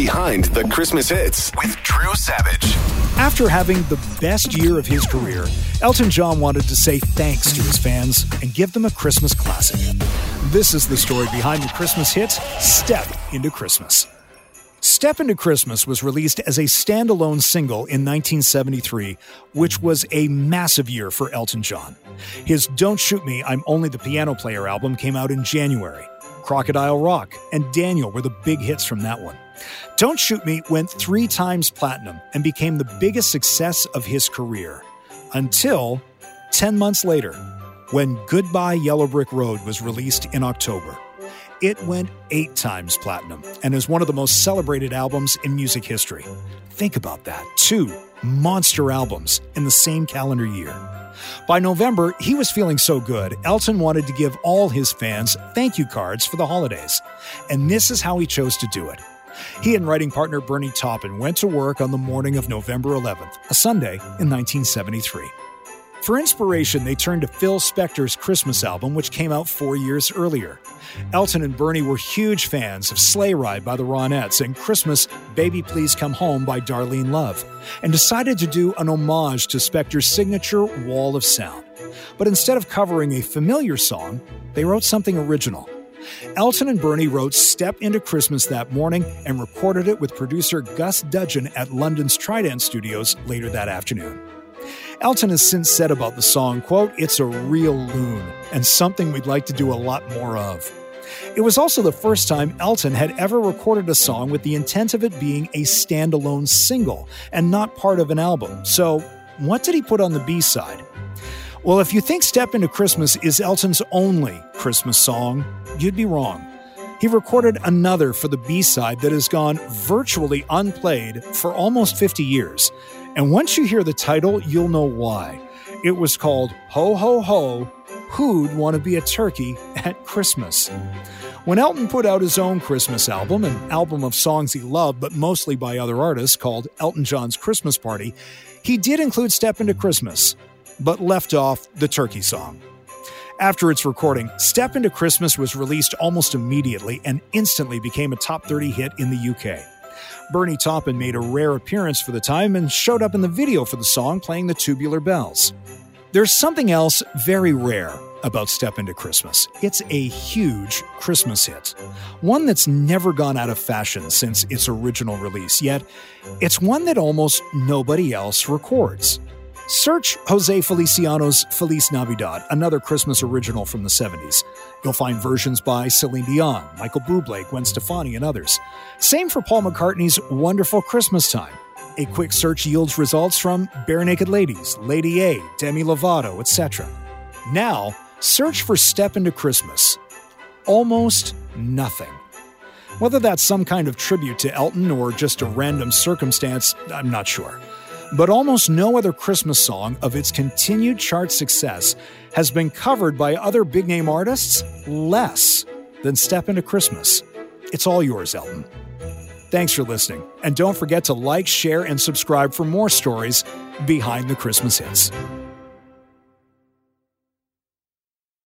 Behind the Christmas Hits with Drew Savage. After having the best year of his career, Elton John wanted to say thanks to his fans and give them a Christmas classic. This is the story behind the Christmas hit Step into Christmas. Step into Christmas was released as a standalone single in 1973, which was a massive year for Elton John. His Don't Shoot Me, I'm Only the Piano Player album came out in January. Crocodile Rock and Daniel were the big hits from that one. Don't Shoot Me went three times platinum and became the biggest success of his career. Until 10 months later, when Goodbye Yellow Brick Road was released in October. It went eight times platinum and is one of the most celebrated albums in music history. Think about that. Two monster albums in the same calendar year. By November, he was feeling so good, Elton wanted to give all his fans thank you cards for the holidays. And this is how he chose to do it. He and writing partner Bernie Taupin went to work on the morning of November 11th, a Sunday in 1973. For inspiration, they turned to Phil Spector's Christmas album, which came out four years earlier. Elton and Bernie were huge fans of Sleigh Ride by the Ronettes and Christmas Baby Please Come Home by Darlene Love, and decided to do an homage to Spector's signature Wall of Sound. But instead of covering a familiar song, they wrote something original. Elton and Bernie wrote Step into Christmas that morning and recorded it with producer Gus Dudgeon at London's Trident Studios later that afternoon. Elton has since said about the song, quote, it's a real loon and something we'd like to do a lot more of. It was also the first time Elton had ever recorded a song with the intent of it being a standalone single and not part of an album. So, what did he put on the B side? Well, if you think Step Into Christmas is Elton's only Christmas song, you'd be wrong. He recorded another for the B side that has gone virtually unplayed for almost 50 years. And once you hear the title, you'll know why. It was called Ho Ho Ho Who'd Want to Be a Turkey at Christmas? When Elton put out his own Christmas album, an album of songs he loved, but mostly by other artists, called Elton John's Christmas Party, he did include Step Into Christmas, but left off the turkey song. After its recording, Step Into Christmas was released almost immediately and instantly became a top 30 hit in the UK. Bernie Taupin made a rare appearance for the time and showed up in the video for the song playing the tubular bells. There's something else very rare about Step Into Christmas. It's a huge Christmas hit. One that's never gone out of fashion since its original release, yet it's one that almost nobody else records. Search Jose Feliciano's Feliz Navidad, another Christmas original from the 70s. You'll find versions by Celine Dion, Michael Bublé, Gwen Stefani, and others. Same for Paul McCartney's Wonderful Christmas Time. A quick search yields results from Barenaked Ladies, Lady A, Demi Lovato, etc. Now, search for Step Into Christmas. Almost nothing. Whether that's some kind of tribute to Elton or just a random circumstance, I'm not sure but almost no other Christmas song of its continued chart success has been covered by other big name artists less than Step Into Christmas. It's all yours, Elton. Thanks for listening, and don't forget to like, share, and subscribe for more stories behind the Christmas hits.